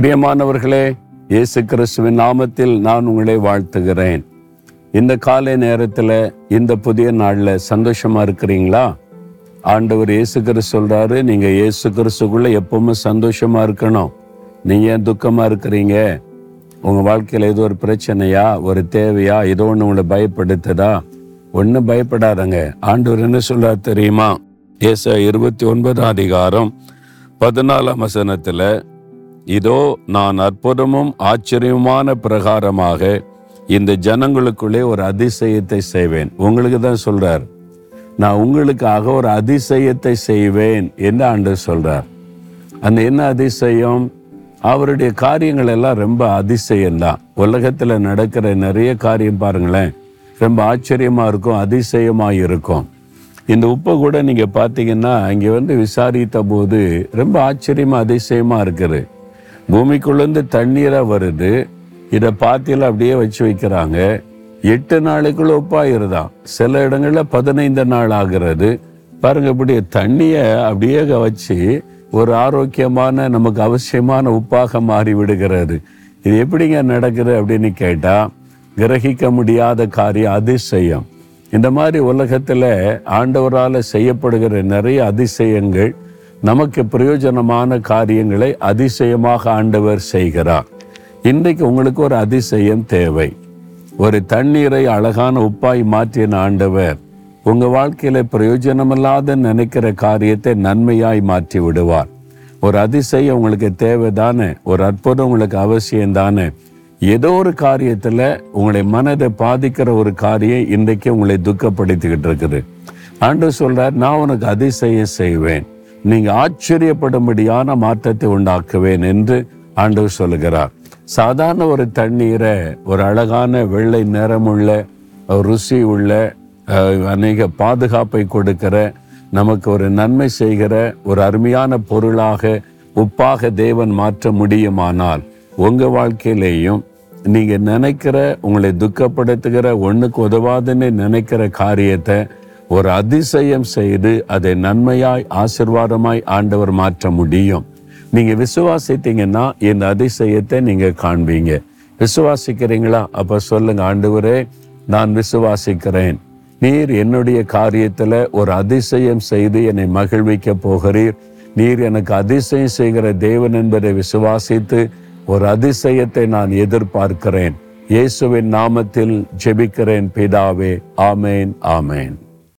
பிரியமானவர்களே இயேசு கிறிஸ்துவின் நாமத்தில் நான் உங்களை வாழ்த்துகிறேன். இந்த காலை நேரத்தில் இந்த புதிய நாளில் சந்தோஷமா இருக்கிறீங்களா? ஆண்டவர் இயேசு கிறிஸ்து சொல்றாரு நீங்க இயேசு கிறிஸ்துக்குள்ள எப்பவுமே சந்தோஷமா இருக்கணும். நீங்க ஏன் துக்கமா இருக்கிறீங்க? உங்க வாழ்க்கையில் ஏதோ ஒரு பிரச்சனையா ஒரு தேவையா ஏதோ ஒன்று உங்களை பயப்படுத்துதா? ஒன்றும் பயப்படாதங்க. ஆண்டவர் என்ன சொல்றாரு தெரியுமா? ஏச இருபத்தி ஒன்பதாம் அதிகாரம் பதினாலாம் வசனத்தில் இதோ நான் அற்புதமும் ஆச்சரியமான பிரகாரமாக இந்த ஜனங்களுக்குள்ளே ஒரு அதிசயத்தை செய்வேன். உங்களுக்கு தான் சொல்றார். நான் உங்களுக்காக ஒரு அதிசயத்தை செய்வேன் என்று ஆண்டு சொல்றார். அந்த என்ன அதிசயம்? அவருடைய காரியங்கள் எல்லாம் ரொம்ப அதிசயம்தான். உலகத்தில் நடக்கிற நிறைய காரியம் பாருங்களேன். ரொம்ப ஆச்சரியமாக இருக்கும் அதிசயமாக இருக்கும். இந்த உப்பை கூட நீங்கள் பார்த்தீங்கன்னா இங்கே வந்து விசாரித்த போது ரொம்ப ஆச்சரியமாக அதிசயமாக இருக்குது. பூமிக்குள்ளேருந்து தண்ணீராக வருது. இதை பாத்தியில் அப்படியே வச்சு வைக்கிறாங்க. எட்டு நாளைக்குள்ள ஒப்பாயிருதான். சில இடங்களில் பதினைந்து நாள் ஆகிறது. பாருங்க இப்படி தண்ணியை அப்படியே வச்சு ஒரு ஆரோக்கியமான நமக்கு அவசியமான உப்பாக மாறி விடுகிறது. இது எப்படிங்க நடக்குது அப்படின்னு கேட்டால் கிரகிக்க முடியாத காரியம் அதிசயம். இந்த மாதிரி உலகத்தில் ஆண்டவரால் செய்யப்படுகிற நிறைய அதிசயங்கள் நமக்கு பிரயோஜனமான காரியங்களை அதிசயமாக ஆண்டவர் செய்கிறார். இன்றைக்கு உங்களுக்கு ஒரு அதிசயம் தேவை. ஒரு தண்ணீரை அழகான உப்பாய் மாற்றின ஆண்டவர் உங்கள் வாழ்க்கையில் பிரயோஜனமில்லாத நினைக்கிற காரியத்தை நன்மையாய் மாற்றி விடுவார். ஒரு அதிசயம் உங்களுக்கு தேவைதானே? ஒரு அற்புதம் உங்களுக்கு அவசியம் தானே? ஏதோ ஒரு காரியத்தில் உங்களை மனதை பாதிக்கிற ஒரு காரியம் இன்றைக்கு உங்களை துக்கப்படுத்திக்கிட்டு இருக்குது. ஆண்டு சொல்கிறார் நான் உனக்கு அதிசயம் செய்வேன். நீங்க ஆச்சரியப்படும்படியான மாற்றத்தை உண்டாக்குவேன் என்று ஆண்டவர் சொல்லுகிறார். சாதாரண ஒரு தண்ணீரை ஒரு அழகான வெள்ளை நிறமுள்ள ருசி உள்ள அநேக பாதுகாப்பை கொடுக்கிற நமக்கு ஒரு நன்மை செய்கிற ஒரு அருமையான பொருளாக உப்பாக தேவன் மாற்ற முடியுமானால் உங்க வாழ்க்கையிலேயும் நீங்க நினைக்கிற உங்களை துக்கப்படுத்துகிற ஒண்ணுக்கு உதவாதுன்னு நினைக்கிற காரியத்தை ஒரு அதிசயம் செய்து அதை நன்மையாய் ஆசிர்வாதமாய் ஆண்டவர் மாற்ற முடியும். நீங்க விசுவாசித்தீங்கன்னா இந்த அதிசயத்தை நீங்க காண்பீங்க. விசுவாசிக்கிறீங்களா? அப்ப சொல்லுங்க ஆண்டவரே நான் விசுவாசிக்கிறேன். நீர் என்னுடைய காரியத்துல ஒரு அதிசயம் செய்து என்னை மகிழ்விக்க போகிறீர். நீர் எனக்கு அதிசயம் செய்கிற தேவன் என்பதை விசுவாசித்து ஒரு அதிசயத்தை நான் எதிர்பார்க்கிறேன். இயேசுவின் நாமத்தில் ஜெபிக்கிறேன் பிதாவே. ஆமேன் ஆமேன்.